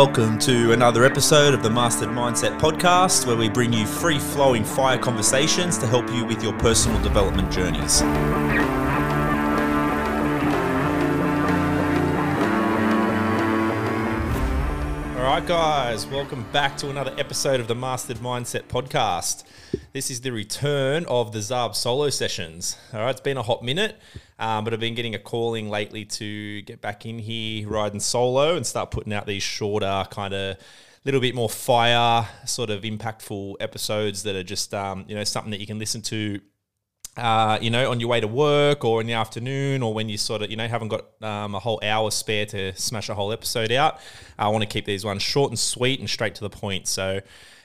Welcome to another episode of the Mastered Mindset Podcast, where we bring you free flowing fire conversations to help you with your personal development journeys. All right, guys, welcome back to another episode of the Mastered Mindset Podcast. This is the return of the Zarb solo sessions. All right, it's been a hot minute. Um, but I've been getting a calling lately to get back in here riding solo and start putting out these shorter, kind of little bit more fire, sort of impactful episodes that are just um, you know something that you can listen to. Uh, you know, on your way to work or in the afternoon, or when you sort of, you know, haven't got um, a whole hour spare to smash a whole episode out. I want to keep these ones short and sweet and straight to the point. So,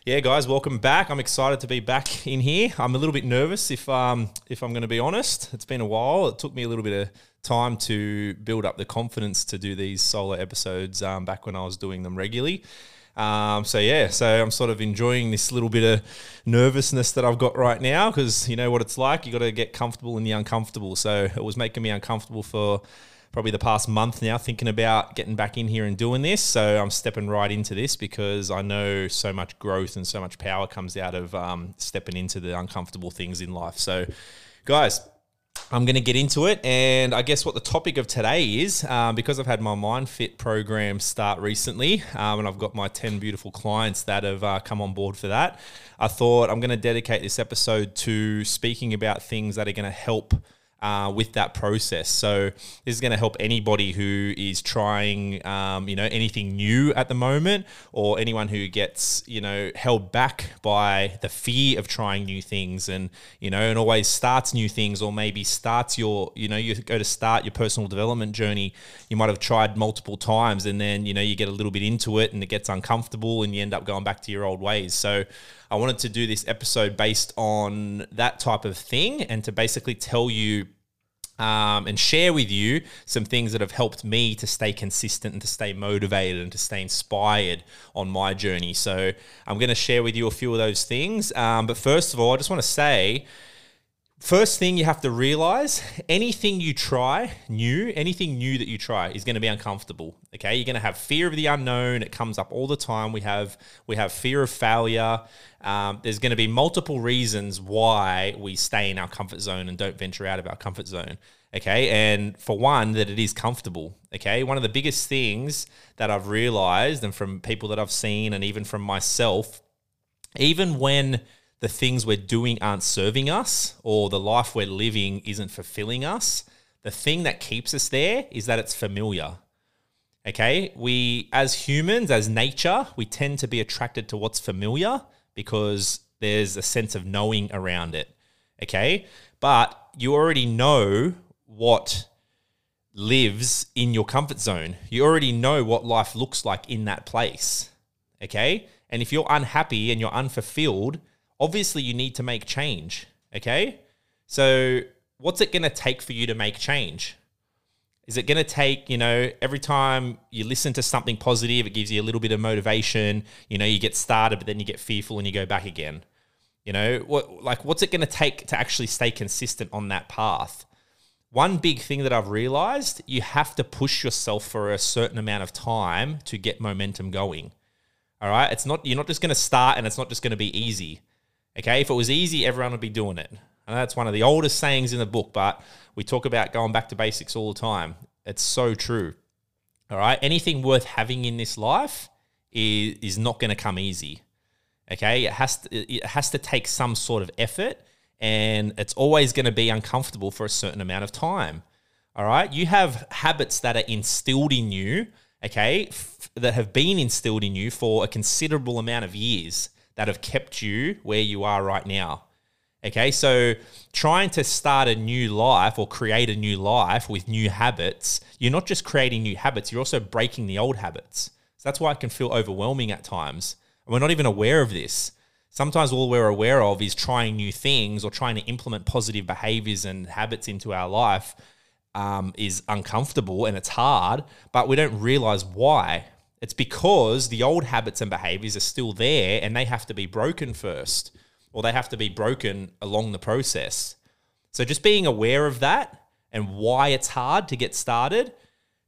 yeah, guys, welcome back. I'm excited to be back in here. I'm a little bit nervous, if um, if I'm going to be honest. It's been a while. It took me a little bit of time to build up the confidence to do these solo episodes um, back when I was doing them regularly. Um, so yeah, so I'm sort of enjoying this little bit of nervousness that I've got right now because you know what it's like. You got to get comfortable in the uncomfortable. So it was making me uncomfortable for probably the past month now thinking about getting back in here and doing this. So I'm stepping right into this because I know so much growth and so much power comes out of um, stepping into the uncomfortable things in life. So, guys, I'm going to get into it. And I guess what the topic of today is um, because I've had my Mind Fit program start recently um, and I've got my 10 beautiful clients that have uh, come on board for that, I thought I'm going to dedicate this episode to speaking about things that are going to help uh, with that process. So this is going to help anybody who is trying, um, you know, anything new at the moment, or anyone who gets, you know, held back by the fear of trying new things, and you know, and always starts new things, or maybe starts your, you know, you go to start your personal development journey. You might have tried multiple times, and then you know you get a little bit into it, and it gets uncomfortable, and you end up going back to your old ways. So I wanted to do this episode based on that type of thing and to basically tell you um, and share with you some things that have helped me to stay consistent and to stay motivated and to stay inspired on my journey. So I'm going to share with you a few of those things. Um, but first of all, I just want to say, First thing you have to realize anything you try new, anything new that you try is going to be uncomfortable. Okay. You're going to have fear of the unknown. It comes up all the time. We have, we have fear of failure. Um, there's going to be multiple reasons why we stay in our comfort zone and don't venture out of our comfort zone. Okay. And for one, that it is comfortable. Okay. One of the biggest things that I've realized, and from people that I've seen, and even from myself, even when the things we're doing aren't serving us or the life we're living isn't fulfilling us, the thing that keeps us there is that it's familiar. Okay, we as humans, as nature, we tend to be attracted to what's familiar because there's a sense of knowing around it. Okay, but you already know what lives in your comfort zone. You already know what life looks like in that place. Okay, and if you're unhappy and you're unfulfilled, obviously you need to make change. Okay. So, what's it going to take for you to make change? Is it going to take, you know, every time you listen to something positive, it gives you a little bit of motivation, you know, you get started, but then you get fearful and you go back again? You know, what like what's it going to take to actually stay consistent on that path? One big thing that I've realized, you have to push yourself for a certain amount of time to get momentum going. All right? It's not you're not just going to start and it's not just going to be easy. Okay, if it was easy, everyone would be doing it. And that's one of the oldest sayings in the book, but we talk about going back to basics all the time. It's so true. All right, anything worth having in this life is, is not going to come easy. Okay, it has to, it has to take some sort of effort, and it's always going to be uncomfortable for a certain amount of time. All right, you have habits that are instilled in you, okay, f- that have been instilled in you for a considerable amount of years that have kept you where you are right now. Okay, so trying to start a new life or create a new life with new habits, you're not just creating new habits, you're also breaking the old habits. So that's why it can feel overwhelming at times. And we're not even aware of this. Sometimes all we're aware of is trying new things or trying to implement positive behaviors and habits into our life um, is uncomfortable and it's hard, but we don't realize why. It's because the old habits and behaviors are still there and they have to be broken first, or they have to be broken along the process. So just being aware of that and why it's hard to get started,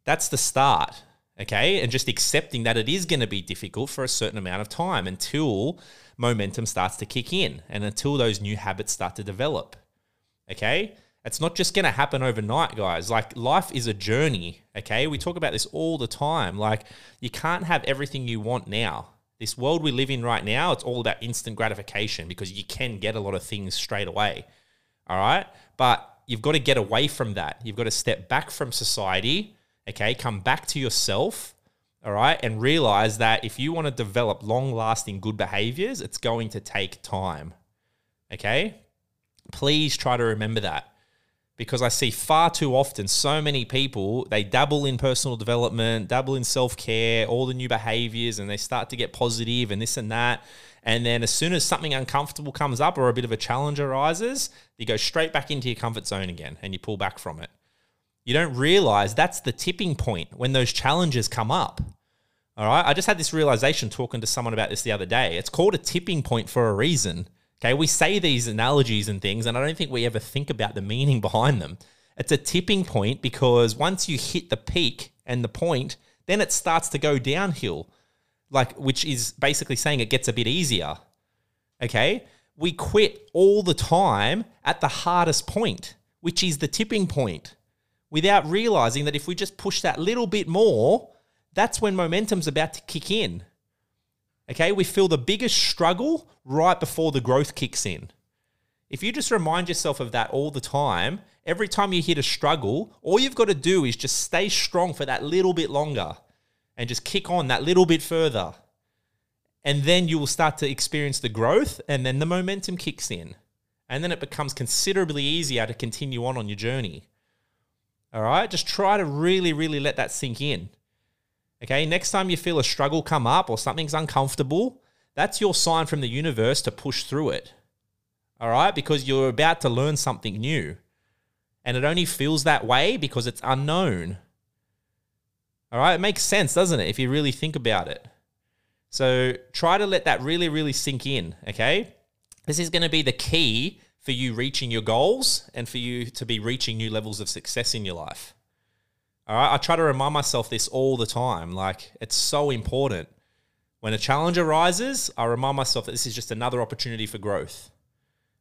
that's the start. Okay. And just accepting that it is going to be difficult for a certain amount of time until momentum starts to kick in and until those new habits start to develop. Okay. It's not just going to happen overnight, guys. Like life is a journey. Okay. We talk about this all the time. Like you can't have everything you want now. This world we live in right now, it's all about instant gratification because you can get a lot of things straight away. All right. But you've got to get away from that. You've got to step back from society. Okay. Come back to yourself. All right. And realize that if you want to develop long lasting good behaviors, it's going to take time. Okay. Please try to remember that because I see far too often so many people, they dabble in personal development, dabble in self care, all the new behaviors, and they start to get positive and this and that. And then as soon as something uncomfortable comes up or a bit of a challenge arises, you go straight back into your comfort zone again and you pull back from it. You don't realize that's the tipping point when those challenges come up. All right. I just had this realization talking to someone about this the other day. It's called a tipping point for a reason. Okay, we say these analogies and things, and I don't think we ever think about the meaning behind them. It's a tipping point because once you hit the peak and the point, then it starts to go downhill, like which is basically saying it gets a bit easier. Okay, we quit all the time at the hardest point, which is the tipping point, without realizing that if we just push that little bit more, that's when momentum's about to kick in. Okay, we feel the biggest struggle right before the growth kicks in. If you just remind yourself of that all the time, every time you hit a struggle, all you've got to do is just stay strong for that little bit longer and just kick on that little bit further. And then you will start to experience the growth and then the momentum kicks in. And then it becomes considerably easier to continue on on your journey. All right, just try to really, really let that sink in. Okay, next time you feel a struggle come up or something's uncomfortable, that's your sign from the universe to push through it. All right, because you're about to learn something new. And it only feels that way because it's unknown. All right, it makes sense, doesn't it, if you really think about it? So try to let that really, really sink in, okay? This is going to be the key for you reaching your goals and for you to be reaching new levels of success in your life. All right. I try to remind myself this all the time. Like, it's so important. When a challenge arises, I remind myself that this is just another opportunity for growth.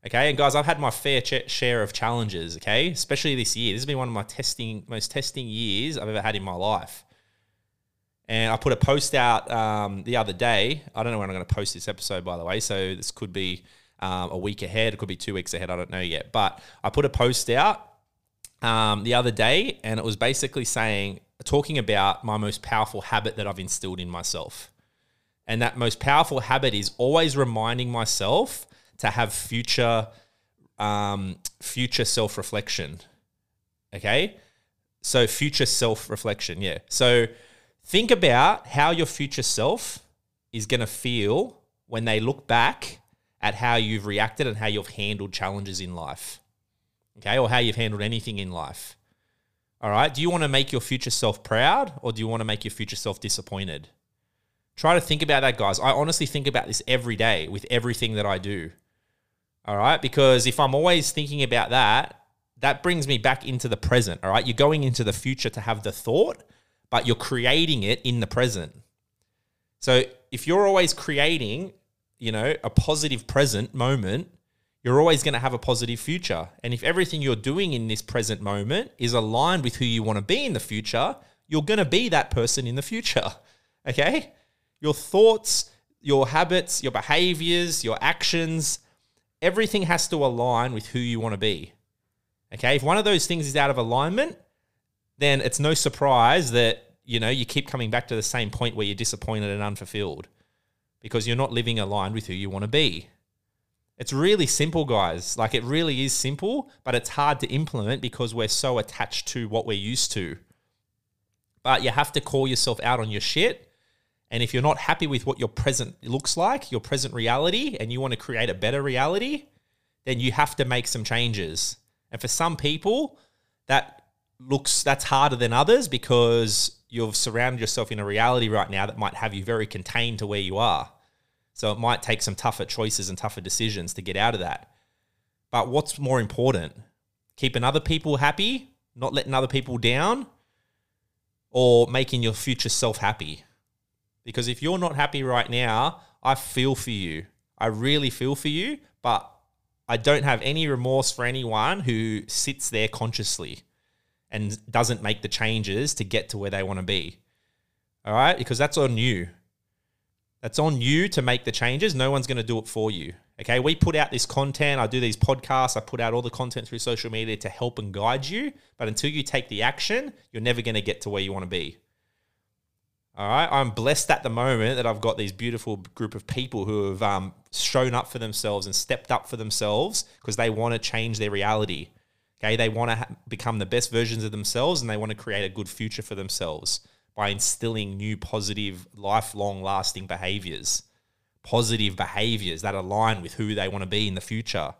Okay. And guys, I've had my fair share of challenges. Okay. Especially this year. This has been one of my testing, most testing years I've ever had in my life. And I put a post out um, the other day. I don't know when I'm going to post this episode, by the way. So this could be um, a week ahead. It could be two weeks ahead. I don't know yet. But I put a post out um, the other day, and it was basically saying, talking about my most powerful habit that I've instilled in myself. And that most powerful habit is always reminding myself to have future, um, future self reflection. Okay, so future self reflection. Yeah. So think about how your future self is going to feel when they look back at how you've reacted and how you've handled challenges in life okay, or how you've handled anything in life. All right. Do you want to make your future self proud or do you want to make your future self disappointed? Try to think about that, guys. I honestly think about this every day with everything that I do. All right. Because if I'm always thinking about that, that brings me back into the present. All right. You're going into the future to have the thought, but you're creating it in the present. So if you're always creating, you know, a positive present moment, you're always going to have a positive future. And if everything you're doing in this present moment is aligned with who you want to be in the future, you're going to be that person in the future. Okay? Your thoughts, your habits, your behaviors, your actions, everything has to align with who you want to be. Okay? If one of those things is out of alignment, then it's no surprise that, you know, you keep coming back to the same point where you're disappointed and unfulfilled because you're not living aligned with who you want to be. It's really simple, guys. Like it really is simple, but it's hard to implement because we're so attached to what we're used to. But you have to call yourself out on your shit. And if you're not happy with what your present looks like, your present reality, and you want to create a better reality, then you have to make some changes. And for some people, that looks that's harder than others because you've surrounded yourself in a reality right now that might have you very contained to where you are. So it might take some tougher choices and tougher decisions to get out of that. But what's more important? Keeping other people happy, not letting other people down, or making your future self happy. Because if you're not happy right now, I feel for you. I really feel for you, but I don't have any remorse for anyone who sits there consciously and doesn't make the changes to get to where they want to be. All right? Because that's on you. That's on you to make the changes. No one's going to do it for you. Okay. We put out this content. I do these podcasts. I put out all the content through social media to help and guide you. But until you take the action, you're never going to get to where you want to be. All right. I'm blessed at the moment that I've got these beautiful group of people who have um, shown up for themselves and stepped up for themselves because they want to change their reality. Okay. They want to ha- become the best versions of themselves and they want to create a good future for themselves by instilling new positive, lifelong lasting behaviors, positive behaviors that align with who they want to be in the future.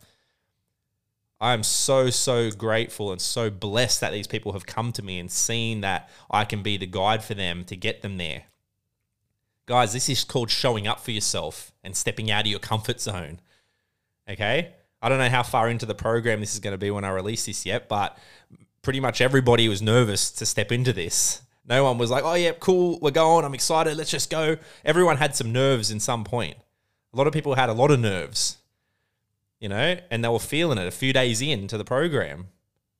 I am so, so grateful and so blessed that these people have come to me and seen that I can be the guide for them to get them there. Guys, this is called showing up for yourself and stepping out of your comfort zone. Okay? I don't know how far into the program this is going to be when I release this yet, but pretty much everybody was nervous to step into this. No one was like, oh, yeah, cool, we're going, I'm excited, let's just go. Everyone had some nerves in some point. A lot of people had a lot of nerves, you know, and they were feeling it a few days into the program,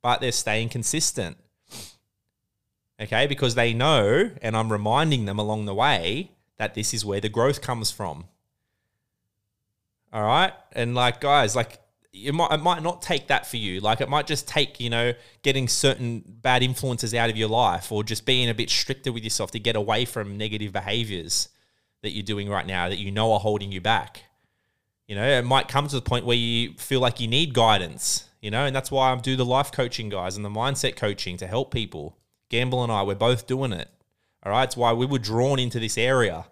but they're staying consistent. Okay, because they know, and I'm reminding them along the way that this is where the growth comes from. All right. And like, guys, like, it might, it might not take that for you. Like it might just take, you know, getting certain bad influences out of your life or just being a bit stricter with yourself to get away from negative behaviors that you're doing right now that you know are holding you back. You know, it might come to the point where you feel like you need guidance, you know, and that's why I do the life coaching guys and the mindset coaching to help people. Gamble and I, we're both doing it. All right. It's why we were drawn into this area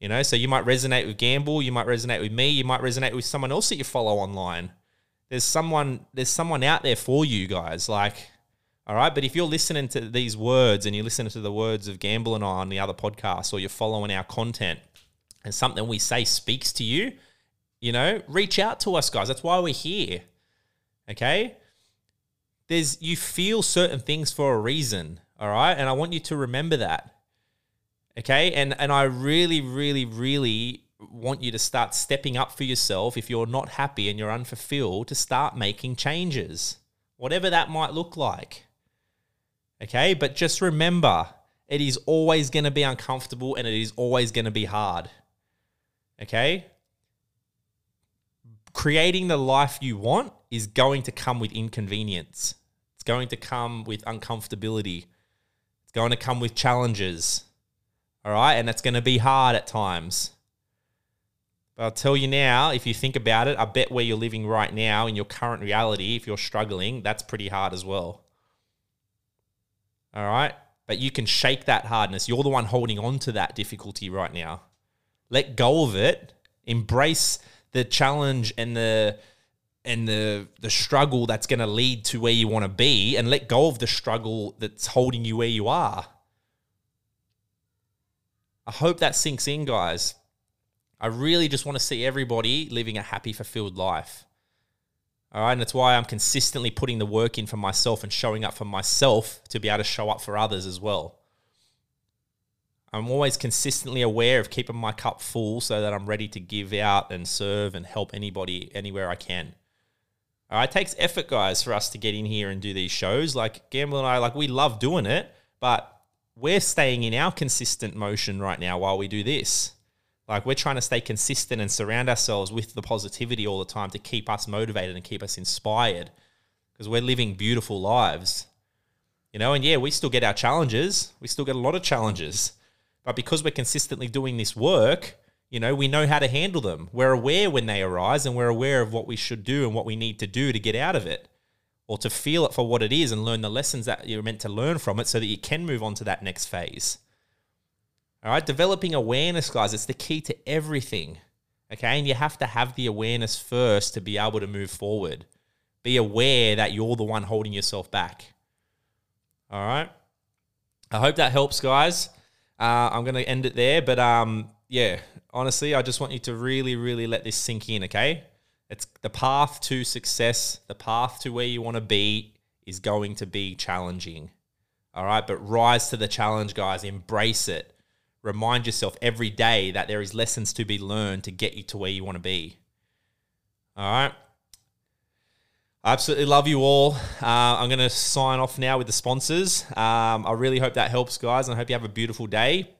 you know, so you might resonate with Gamble, you might resonate with me, you might resonate with someone else that you follow online. There's someone there's someone out there for you guys. Like, all right, but if you're listening to these words and you're listening to the words of Gamble and I on the other podcasts, or you're following our content, and something we say speaks to you, you know, reach out to us, guys. That's why we're here. Okay? There's you feel certain things for a reason, all right? And I want you to remember that. Okay. And and I really, really, really want you to start stepping up for yourself if you're not happy and you're unfulfilled to start making changes, whatever that might look like. Okay. But just remember, it is always going to be uncomfortable and it is always going to be hard. Okay. Creating the life you want is going to come with inconvenience. It's going to come with uncomfortability. It's going to come with challenges. All right. And that's going to be hard at times. But I'll tell you now, if you think about it, I bet where you're living right now in your current reality, if you're struggling, that's pretty hard as well. All right. But you can shake that hardness. You're the one holding on to that difficulty right now. Let go of it. Embrace the challenge and the and the the struggle that's going to lead to where you want to be and let go of the struggle that's holding you where you are. I hope that sinks in, guys. I really just want to see everybody living a happy, fulfilled life. All right. And that's why I'm consistently putting the work in for myself and showing up for myself to be able to show up for others as well. I'm always consistently aware of keeping my cup full so that I'm ready to give out and serve and help anybody anywhere I can. All right. It takes effort, guys, for us to get in here and do these shows. Like Gamble and I, like we love doing it, but we're staying in our consistent motion right now while we do this. Like we're trying to stay consistent and surround ourselves with the positivity all the time to keep us motivated and keep us inspired because we're living beautiful lives. You know, and yeah, we still get our challenges. We still get a lot of challenges. But because we're consistently doing this work, you know, we know how to handle them. We're aware when they arise and we're aware of what we should do and what we need to do to get out of it or to feel it for what it is and learn the lessons that you're meant to learn from it so that you can move on to that next phase. All right, developing awareness, guys, it's the key to everything. Okay, and you have to have the awareness first to be able to move forward. Be aware that you're the one holding yourself back. All right, I hope that helps, guys. Uh, I'm going to end it there, but um, yeah, honestly, I just want you to really, really let this sink in. Okay, it's the path to success, the path to where you want to be is going to be challenging. All right. But rise to the challenge, guys. Embrace it. Remind yourself every day that there is lessons to be learned to get you to where you want to be. All right. I absolutely love you all. Uh, I'm going to sign off now with the sponsors. Um, I really hope that helps, guys, and I hope you have a beautiful day.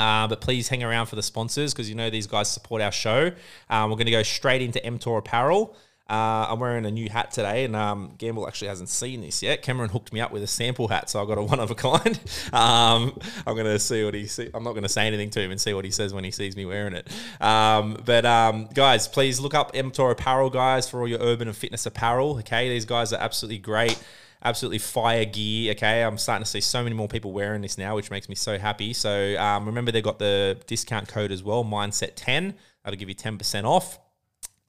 Uh, but please hang around for the sponsors because you know these guys support our show. Um, we're going to go straight into MTOR Apparel. Uh, I'm wearing a new hat today, and um, Gamble actually hasn't seen this yet. Cameron hooked me up with a sample hat, so I got a one of a kind. Um, I'm gonna see what he. See, I'm not gonna say anything to him and see what he says when he sees me wearing it. Um, but um, guys, please look up MTOR Apparel, guys, for all your urban and fitness apparel. Okay, these guys are absolutely great absolutely fire gear. Okay, I'm starting to see so many more people wearing this now, which makes me so happy. So um, remember, they've got the discount code as well, Mindset ten. That'll give you ten percent off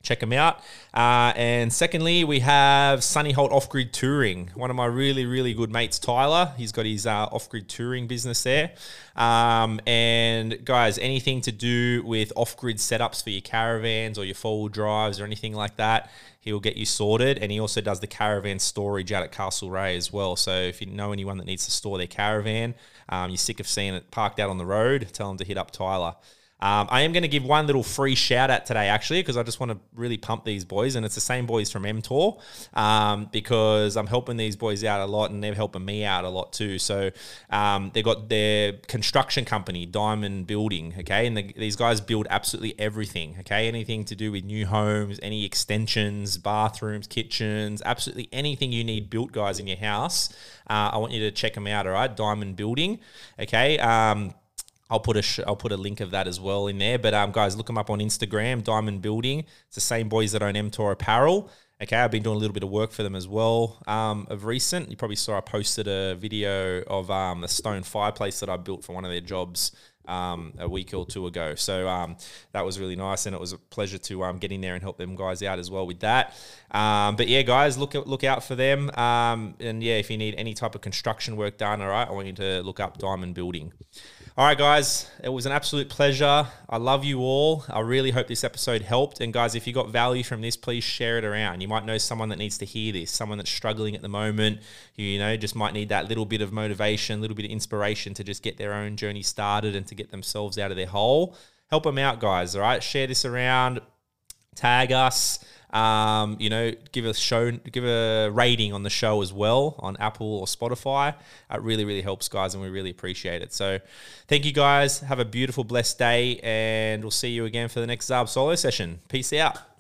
check them out. Uh, and secondly, we have Sunnyholt Off Grid Touring. One of my really, really good mates, Tyler. He's got his uh, off grid touring business there. Um, and guys, anything to do with off grid setups for your caravans or your four wheel drives or anything like that, he'll get you sorted. And he also does the caravan storage out at Castlereagh as well. So if you know anyone that needs to store their caravan, um, you're sick of seeing it parked out on the road, tell them to hit up Tyler. Um, I am going to give one little free shout out today, actually, because I just want to really pump these boys, and it's the same boys from MTOR, um, because I'm helping these boys out a lot, and they're helping me out a lot too. So um, they've got their construction company, Diamond Building, okay, and the, these guys build absolutely everything, okay, anything to do with new homes, any extensions, bathrooms, kitchens, absolutely anything you need built, guys, in your house. Uh, I want you to check them out, all right? Diamond Building, okay. Um, I'll put a sh- I'll put a link of that as well in there. But um, guys, look them up on Instagram, Diamond Building. It's the same boys that own MTOR Apparel. Okay, I've been doing a little bit of work for them as well um, of recent. You probably saw I posted a video of um, a stone fireplace that I built for one of their jobs um, a week or two ago. So um, that was really nice, and it was a pleasure to um, get in there and help them guys out as well with that. Um, but yeah, guys, look look out for them. Um, and yeah, if you need any type of construction work done, all right, I want you to look up Diamond Building. All right, guys, it was an absolute pleasure. I love you all. I really hope this episode helped. And, guys, if you got value from this, please share it around. You might know someone that needs to hear this, someone that's struggling at the moment, who, you know, just might need that little bit of motivation, a little bit of inspiration to just get their own journey started and to get themselves out of their hole. Help them out, guys. All right, share this around, tag us. Um, you know, give a show, give a rating on the show as well on Apple or Spotify. It really, really helps, guys, and we really appreciate it. So, thank you, guys. Have a beautiful, blessed day, and we'll see you again for the next Zarb solo session. Peace out.